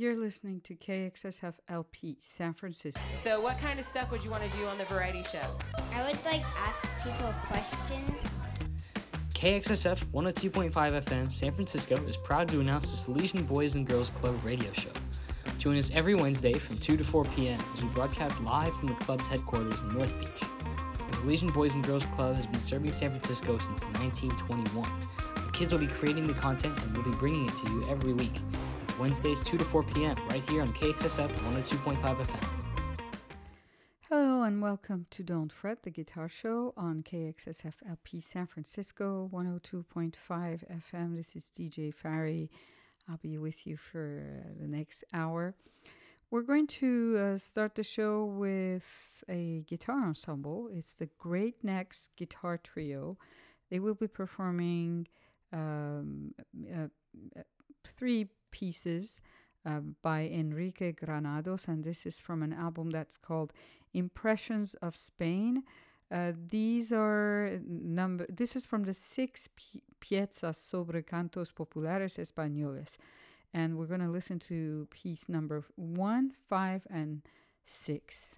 You're listening to KXSF LP San Francisco. So, what kind of stuff would you want to do on the variety show? I would like ask people questions. KXSF 102.5 FM San Francisco is proud to announce the Salesian Boys and Girls Club radio show. Join us every Wednesday from 2 to 4 p.m. as we broadcast live from the club's headquarters in North Beach. The Salesian Boys and Girls Club has been serving San Francisco since 1921. The kids will be creating the content and we'll be bringing it to you every week. Wednesdays 2 to 4 p.m. right here on KXSF 102.5 FM. Hello and welcome to Don't Fret, the guitar show on KXSF LP San Francisco 102.5 FM. This is DJ Fari. I'll be with you for uh, the next hour. We're going to uh, start the show with a guitar ensemble. It's the Great Necks Guitar Trio. They will be performing um, uh, uh, three pieces uh, by Enrique Granados, and this is from an album that's called Impressions of Spain. Uh, these are number. This is from the six pi- piezas sobre cantos populares españoles, and we're going to listen to piece number one, five, and six.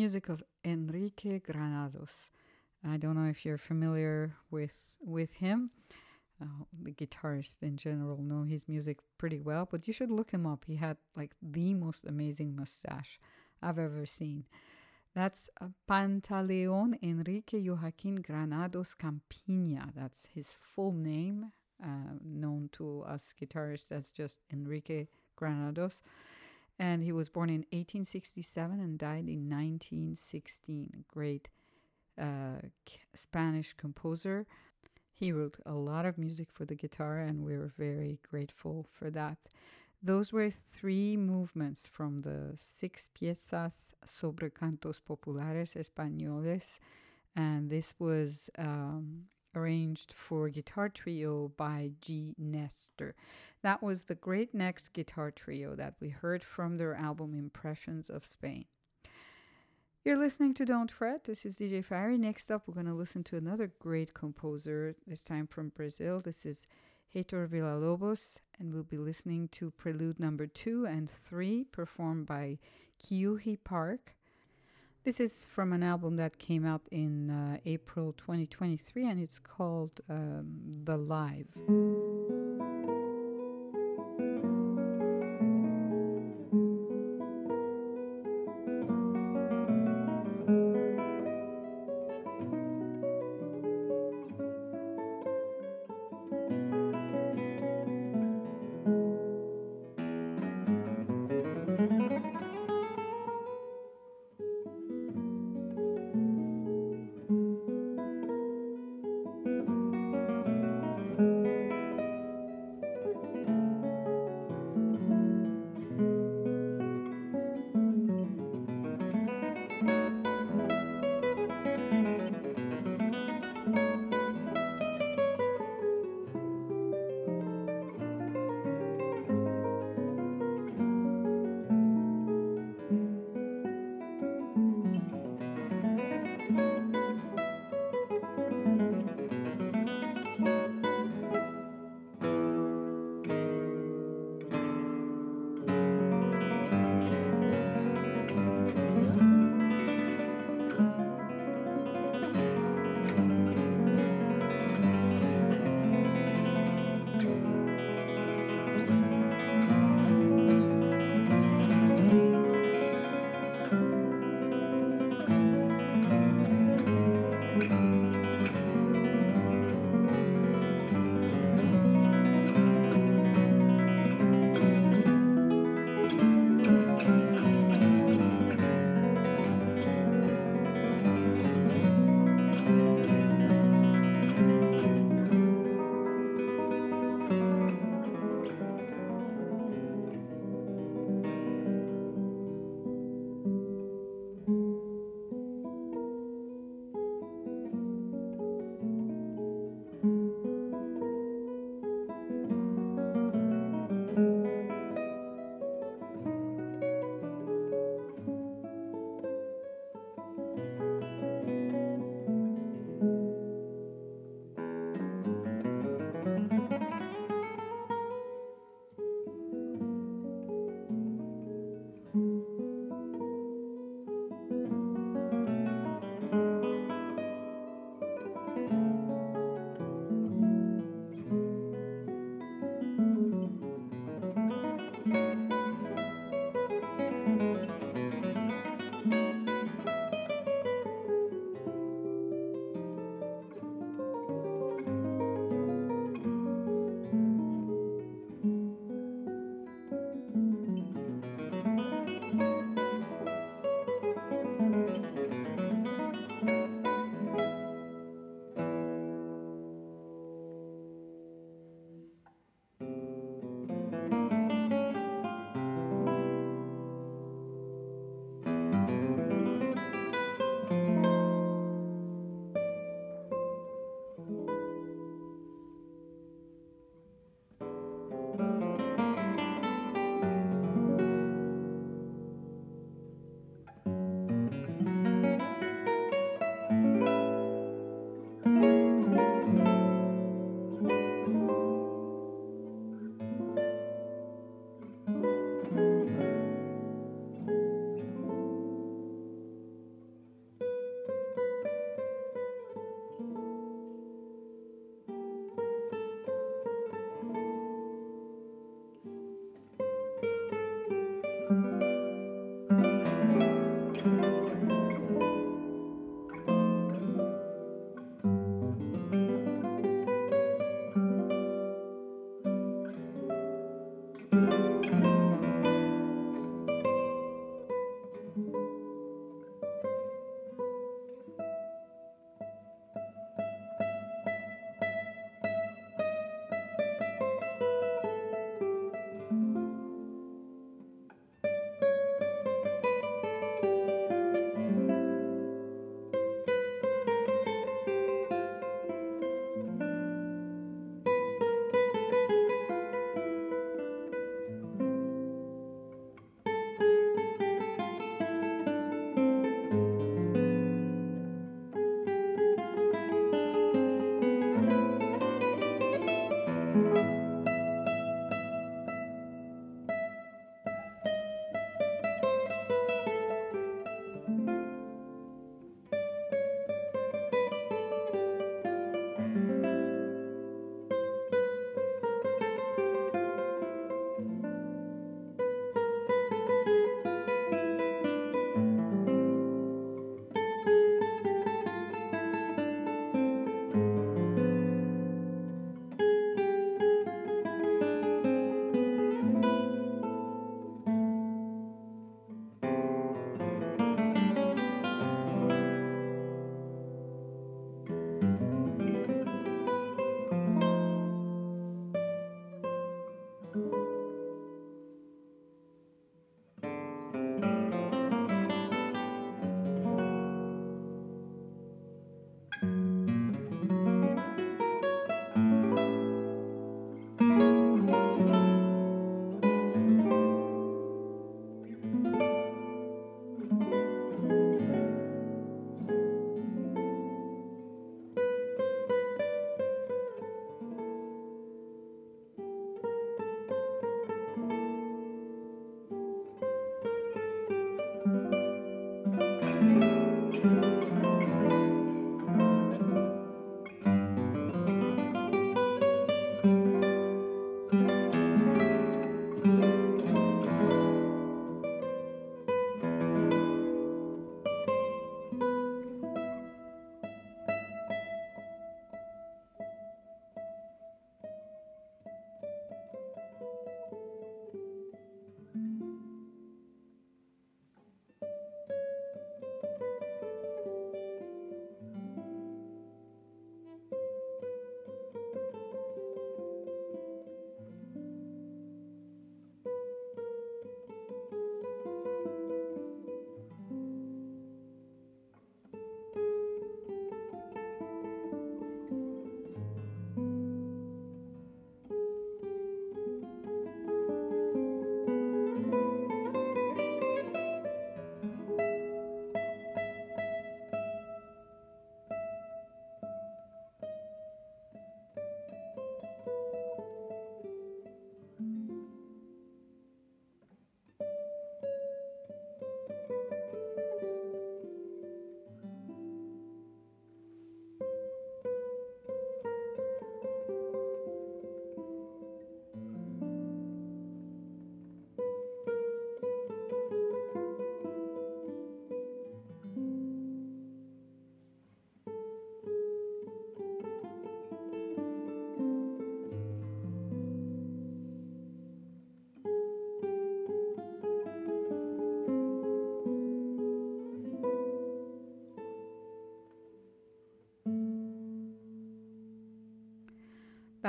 Music of Enrique Granados. I don't know if you're familiar with with him. Uh, the guitarists in general know his music pretty well, but you should look him up. He had like the most amazing mustache I've ever seen. That's uh, Pantaleon Enrique Joaquin Granados Campina. That's his full name, uh, known to us guitarists as just Enrique Granados. And he was born in 1867 and died in 1916. Great uh, Spanish composer. He wrote a lot of music for the guitar, and we're very grateful for that. Those were three movements from the six piezas sobre cantos populares españoles, and this was um, arranged for guitar trio by G. Nestor. That was the Great Necks guitar trio that we heard from their album Impressions of Spain. You're listening to Don't Fret. This is DJ Fari. Next up, we're going to listen to another great composer, this time from Brazil. This is Heitor Villa-Lobos, and we'll be listening to Prelude number two and three, performed by Kyuhee Park. This is from an album that came out in uh, April 2023, and it's called um, The Live.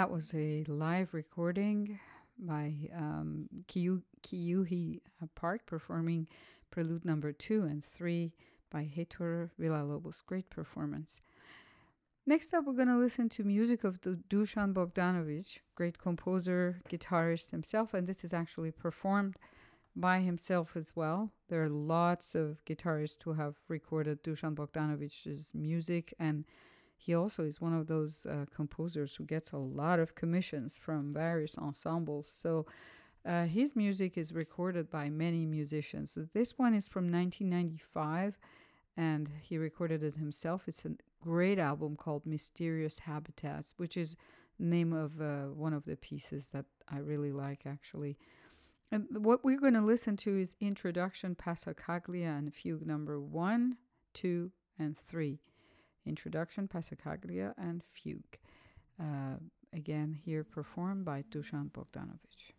That was a live recording by um, Kiyu- Kiyuhi uh, Park performing Prelude number two and three by Heitor Villalobos. Great performance. Next up, we're going to listen to music of Du- Dusan Bogdanovich, great composer, guitarist himself, and this is actually performed by himself as well. There are lots of guitarists who have recorded Dusan Bogdanovich's music, and he also is one of those uh, composers who gets a lot of commissions from various ensembles. So uh, his music is recorded by many musicians. This one is from 1995, and he recorded it himself. It's a great album called Mysterious Habitats, which is name of uh, one of the pieces that I really like, actually. And what we're going to listen to is Introduction, Passacaglia, and Fugue number one, two, and three. Introduction, Passacaglia, and Fugue. Uh, again, here performed by Dusan Bogdanovich.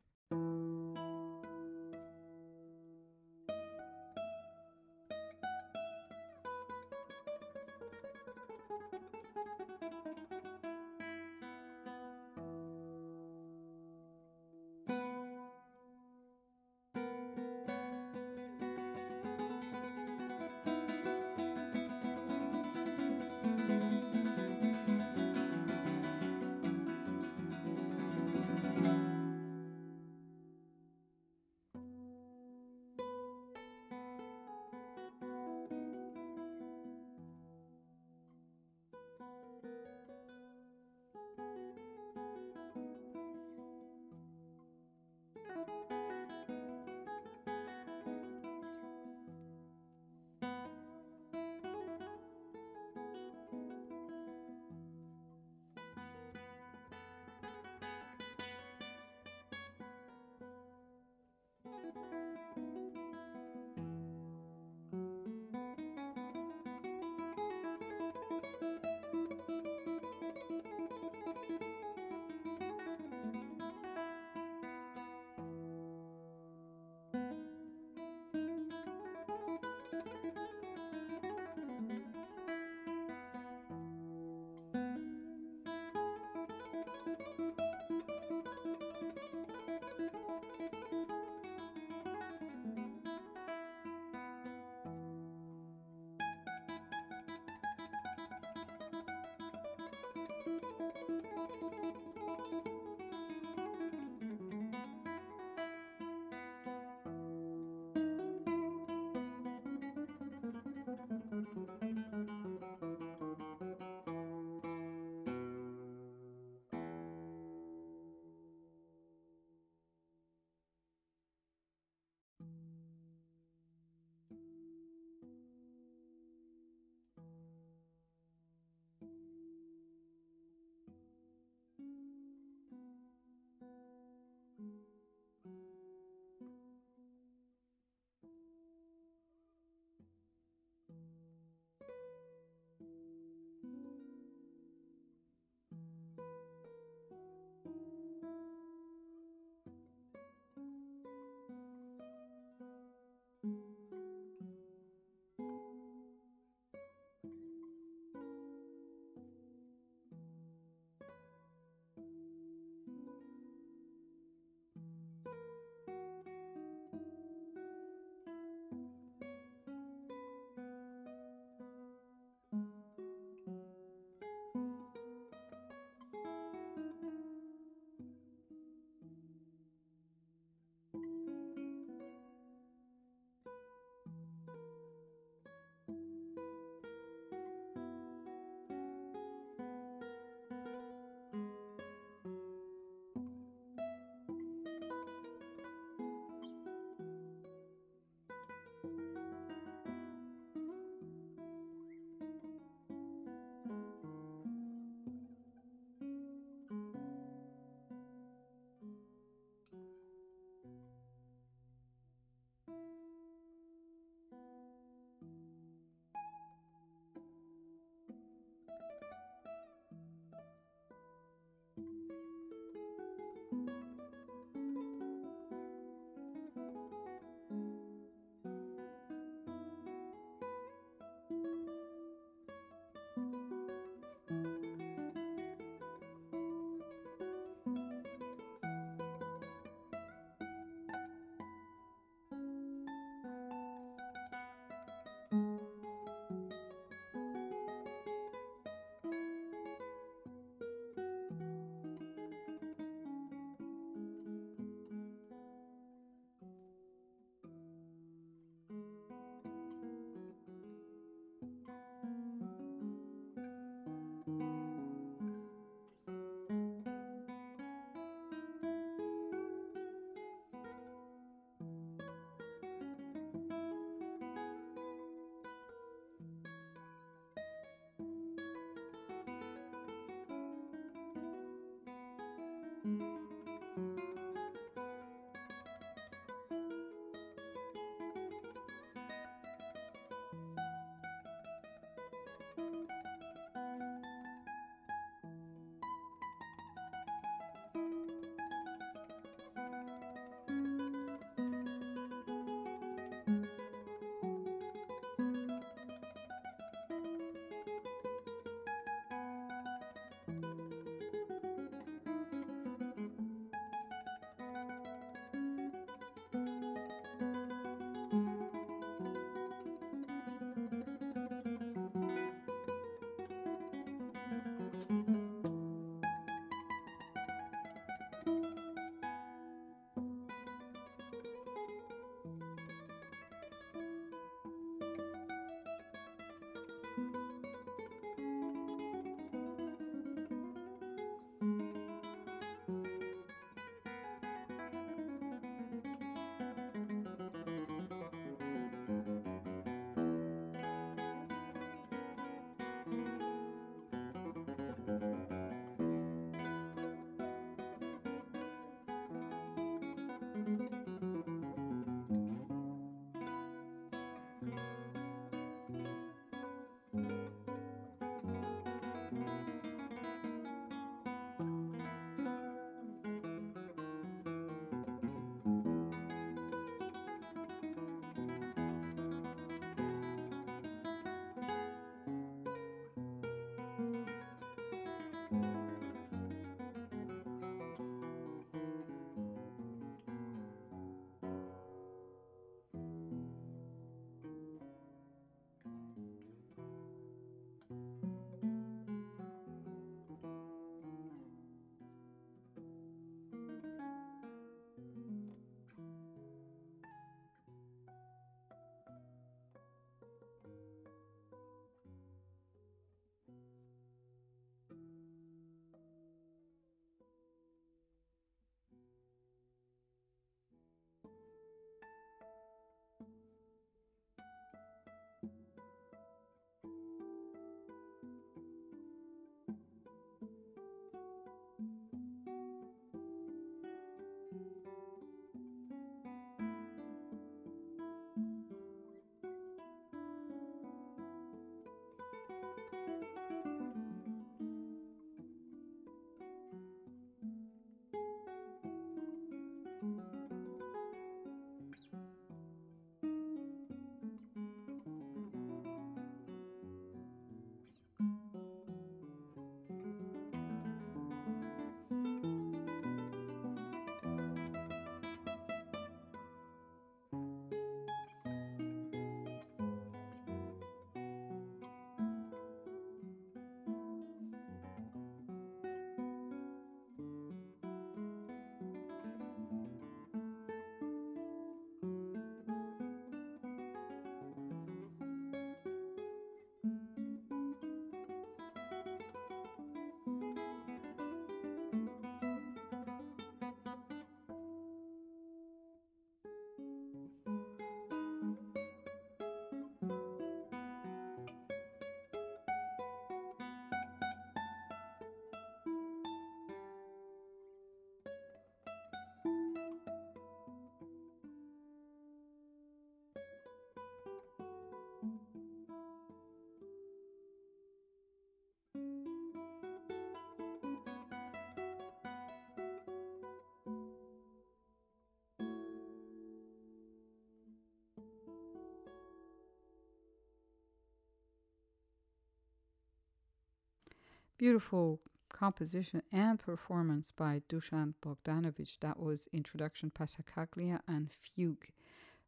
Beautiful composition and performance by Dusan Bogdanovic. That was Introduction Passacaglia and Fugue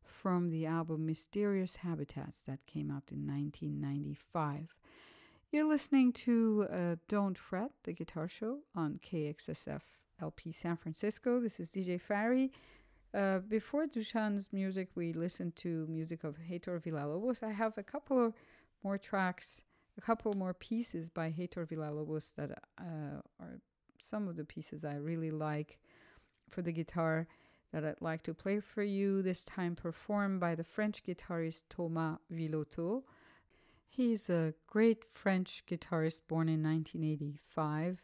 from the album Mysterious Habitats that came out in 1995. You're listening to uh, Don't Fret, the guitar show on KXSF LP San Francisco. This is DJ Fari. Uh, before Dushan's music, we listened to music of Heitor Villalobos. I have a couple more tracks, a couple more pieces by Heitor Villalobos that uh, are some of the pieces I really like for the guitar that I'd like to play for you, this time performed by the French guitarist Thomas Viloteau. He's a great French guitarist born in 1985,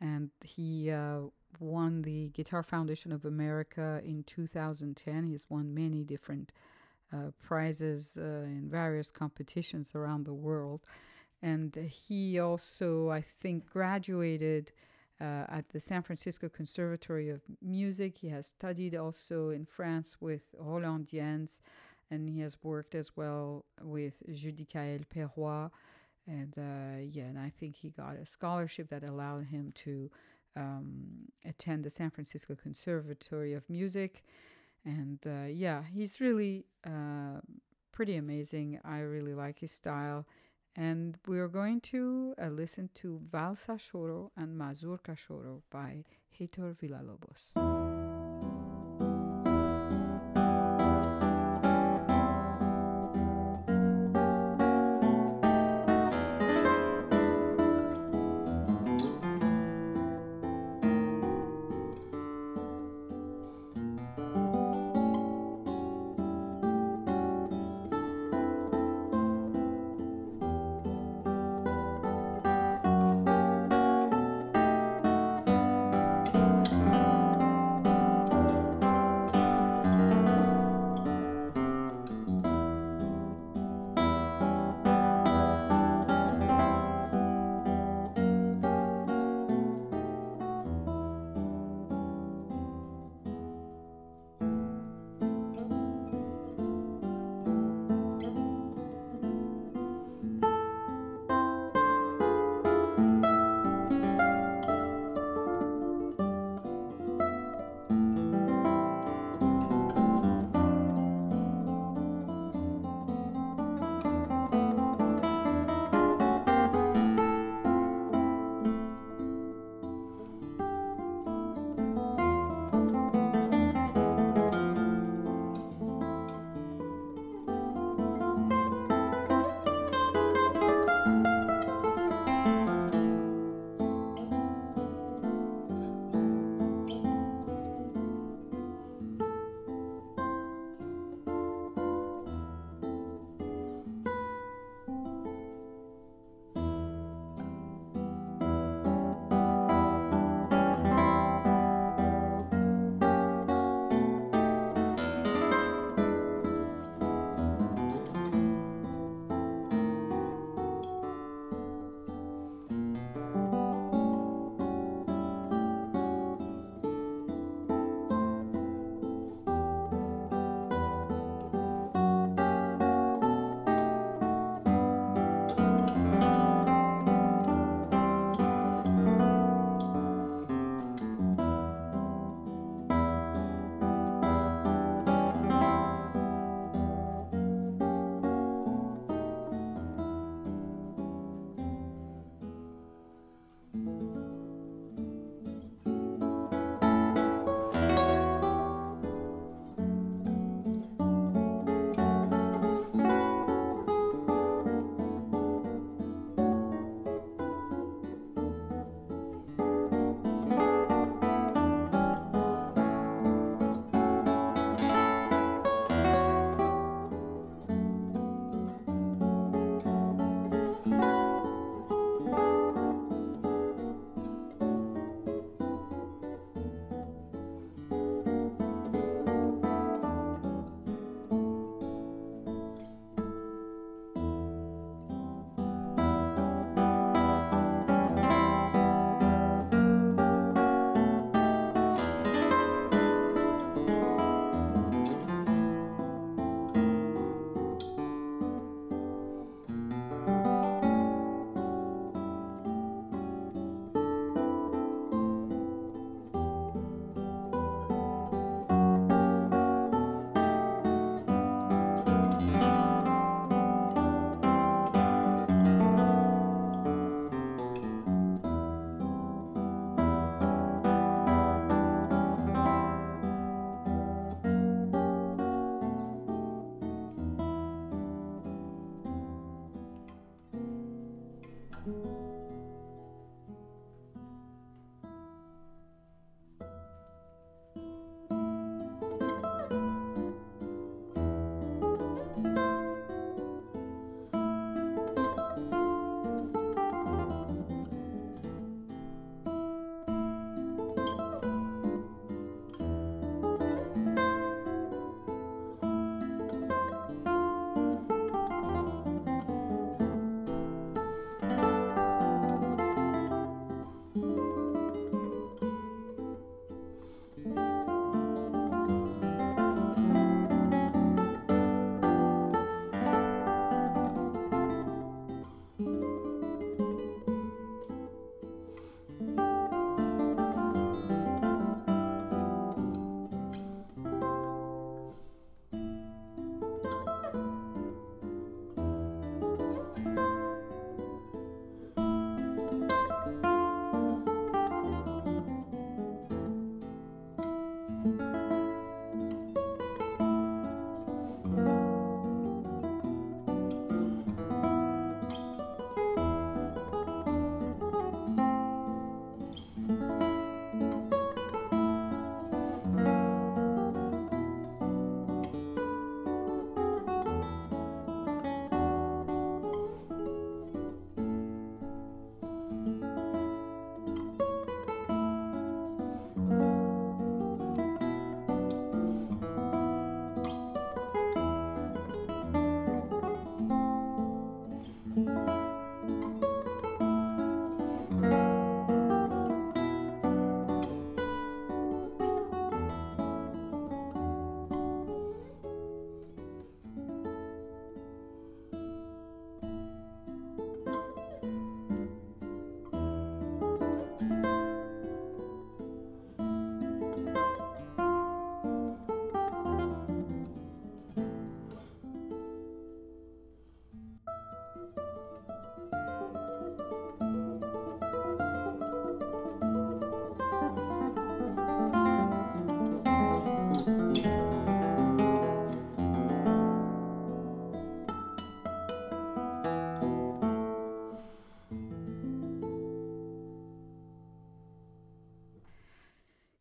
and he uh, won the Guitar Foundation of America in 2010. He's won many different uh, prizes uh, in various competitions around the world. And he also, I think, graduated uh, at the San Francisco Conservatory of Music. He has studied also in France with Roland Dyens, and he has worked as well with Judicaël Perrois. And uh, yeah, and I think he got a scholarship that allowed him to um, attend the San Francisco Conservatory of Music. And uh, yeah, he's really uh, pretty amazing. I really like his style. And we're going to uh, listen to Valsa Choro and Mazurka Choro by Heitor Villalobos.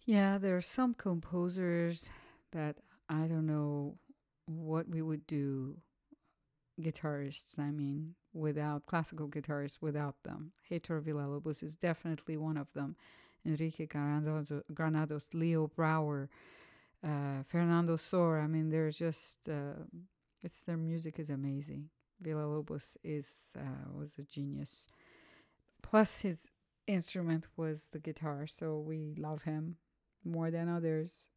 Yeah, there are some composers that I don't know what we would do, guitarists, I mean, without classical guitarists, without them. Heitor Villa-Lobos is definitely one of them. Enrique Granados, Leo Brouwer, uh, Fernando Sor. I mean, there's just, uh, it's their music is amazing. Villa-Lobos is, uh, was a genius. Plus, his instrument was the guitar, so we love him more than others.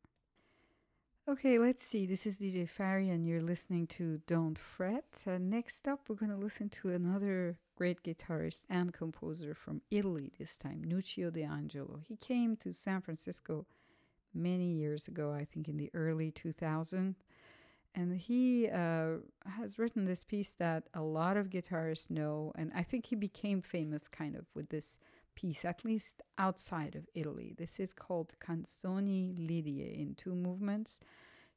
Okay, let's see. This is DJ Fari, and you're listening to Don't Fret. Uh, next up, we're going to listen to another great guitarist and composer from Italy this time, Nuccio D'Angelo. He came to San Francisco many years ago, I think in the early 2000s. And he uh, has written this piece that a lot of guitarists know, and I think he became famous kind of with this piece, at least outside of Italy. This is called Canzoni Lidie in two movements.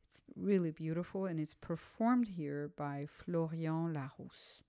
It's really beautiful and it's performed here by Florian Larousse.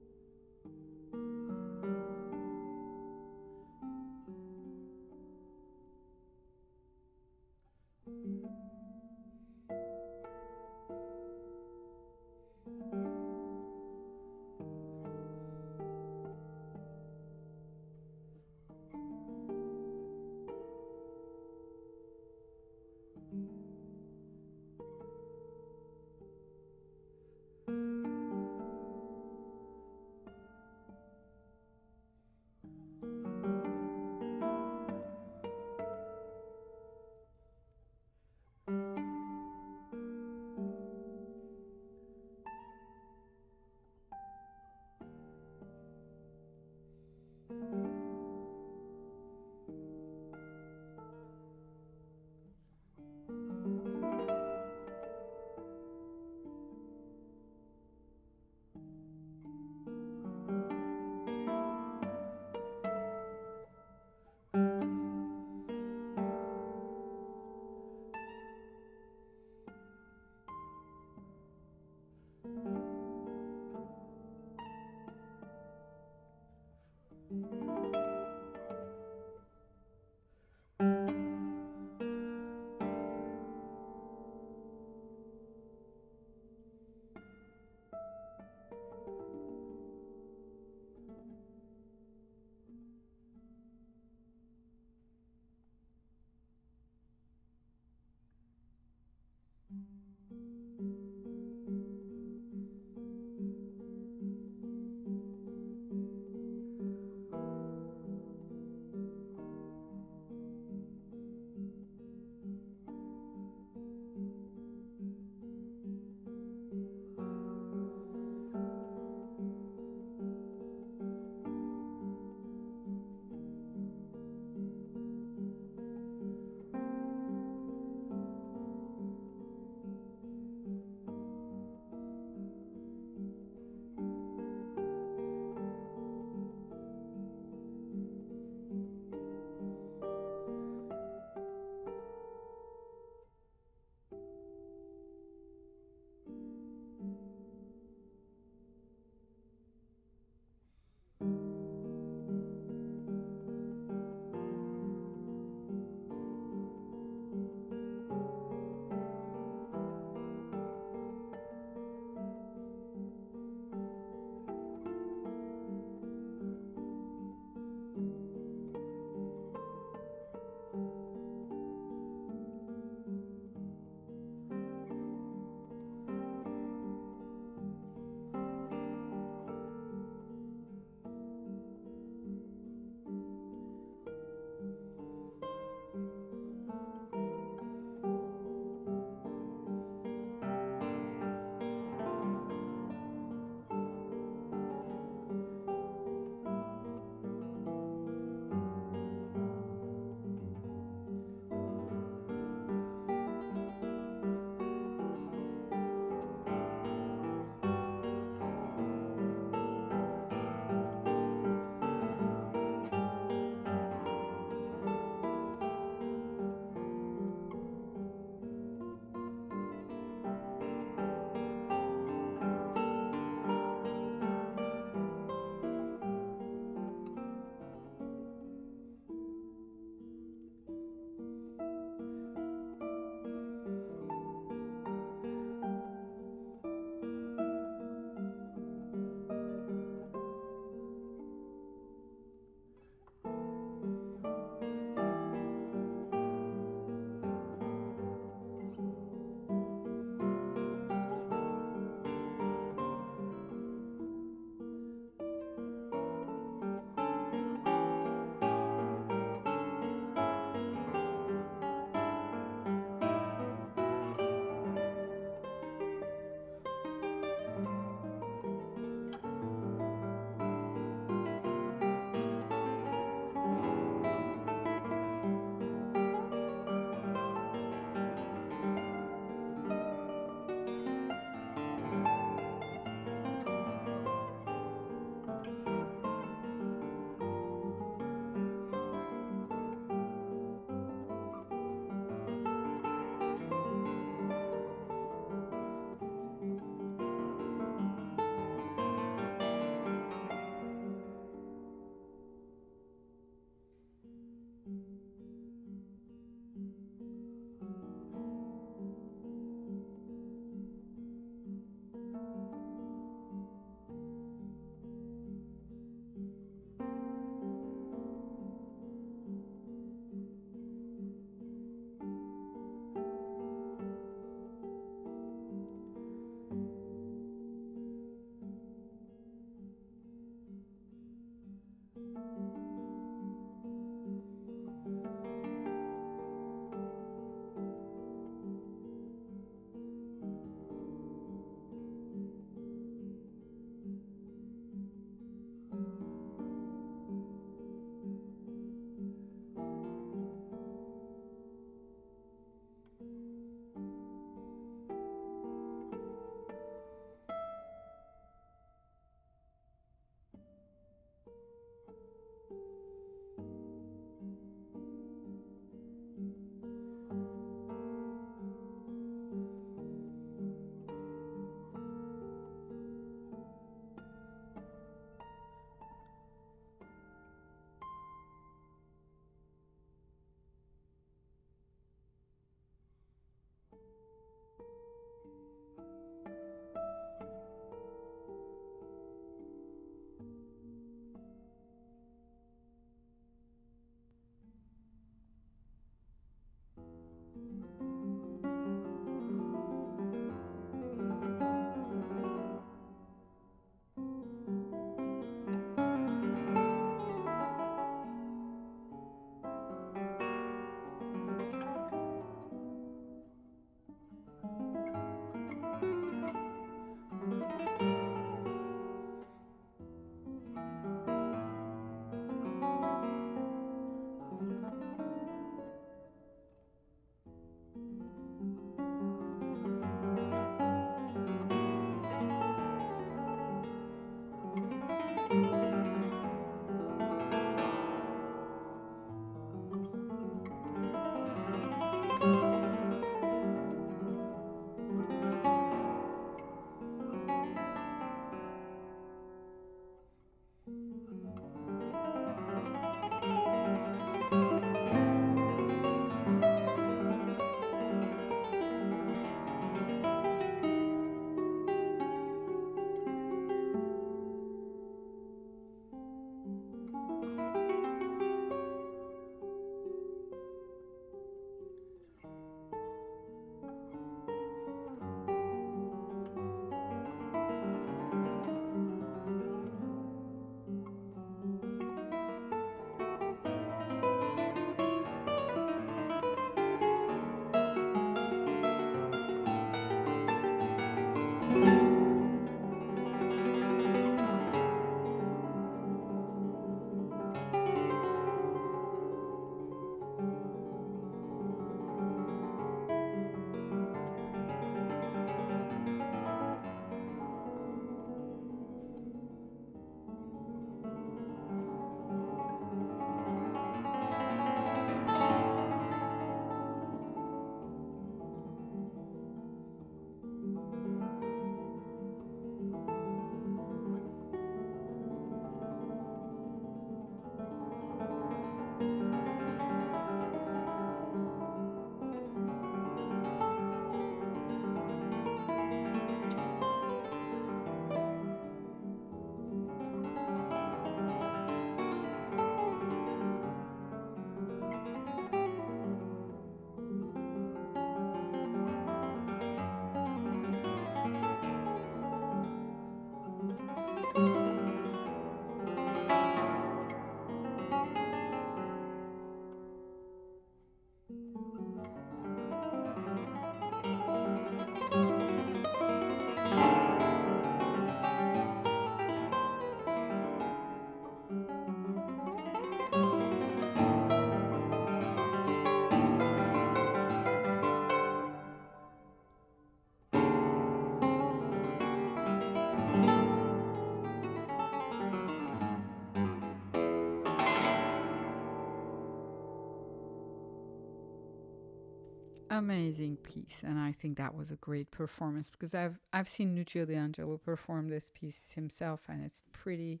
Amazing piece and i think that was a great performance because i've i've seen Nuccio D'Angelo perform this piece himself and it's pretty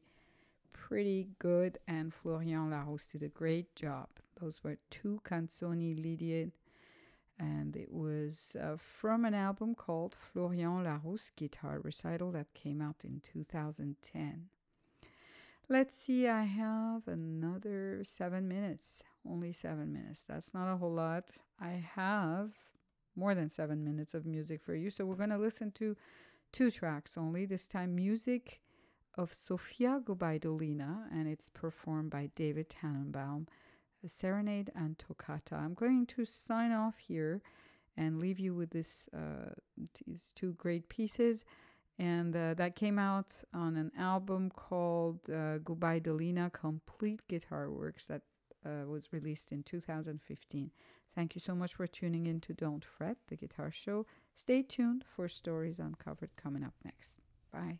pretty good and Florian Larousse did a great job. Those were two canzoni Lydian and it was uh, from an album called Florian Larousse Guitar Recital that came out in 2010 let's see i have another seven minutes only seven minutes. That's not a whole lot. I have more than seven minutes of music for you. So we're going to listen to two tracks only. This time, music of Sofia Gubaidulina, and it's performed by David Tannenbaum, serenade and toccata. I'm going to sign off here and leave you with this uh, these two great pieces. And uh, that came out on an album called uh, Gubaidulina Complete Guitar Works that uh, was released in 2015. Thank you so much for tuning in to Don't Fret, the guitar show. Stay tuned for stories uncovered coming up next. Bye.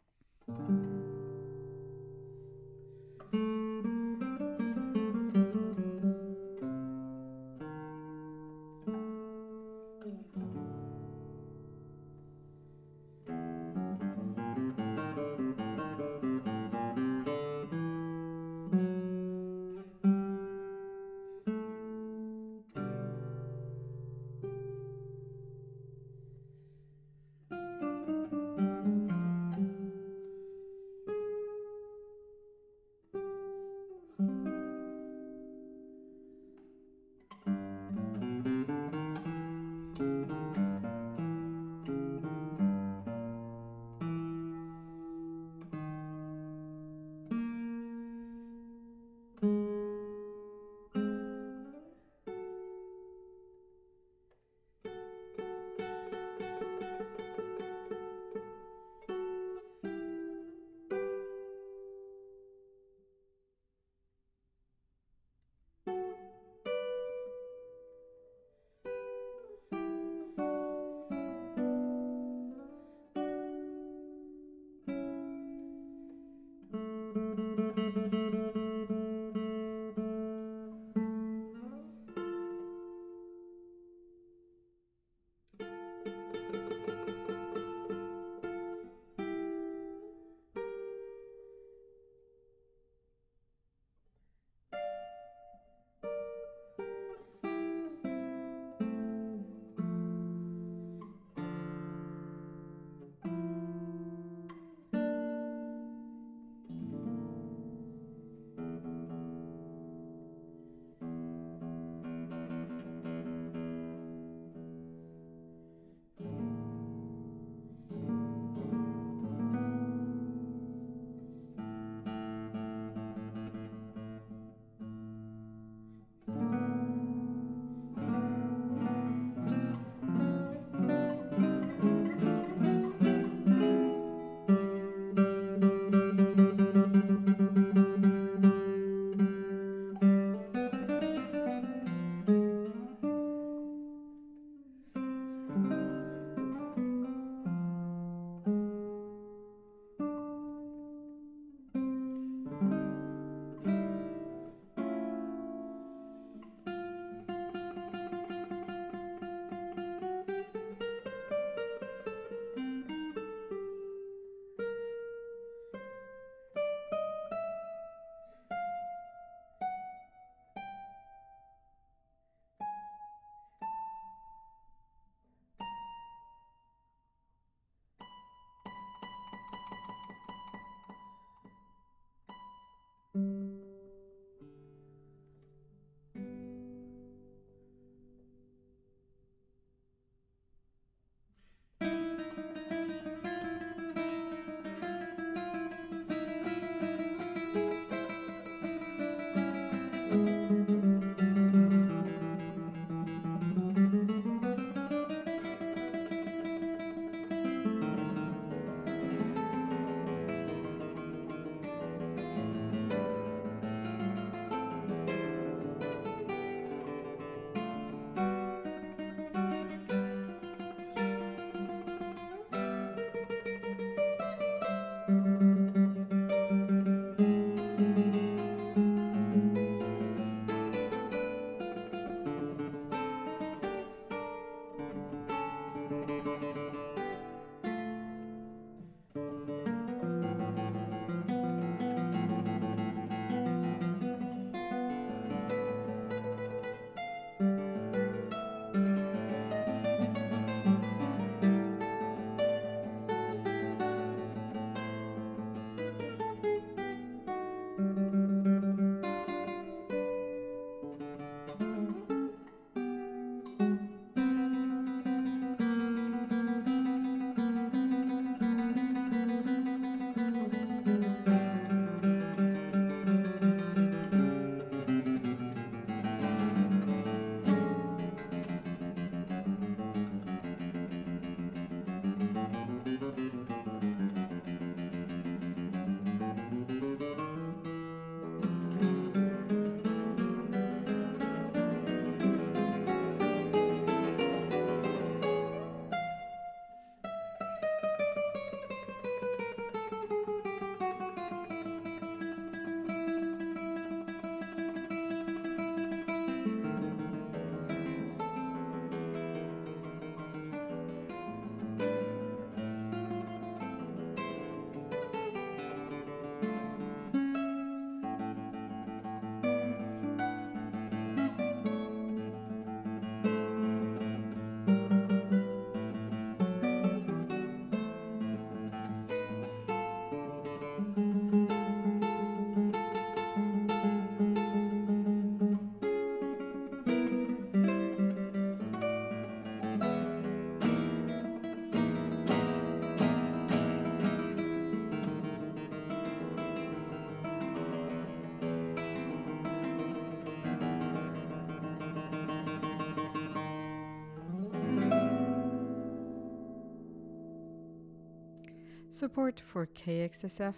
Support for KXSF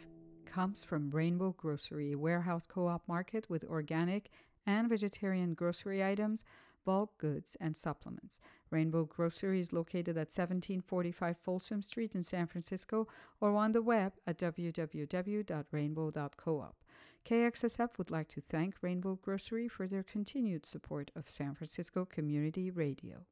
comes from Rainbow Grocery, warehouse co op market with organic and vegetarian grocery items, bulk goods, and supplements. Rainbow Grocery is located at 1745 Folsom Street in San Francisco or on the web at www.rainbow.coop. KXSF would like to thank Rainbow Grocery for their continued support of San Francisco Community Radio.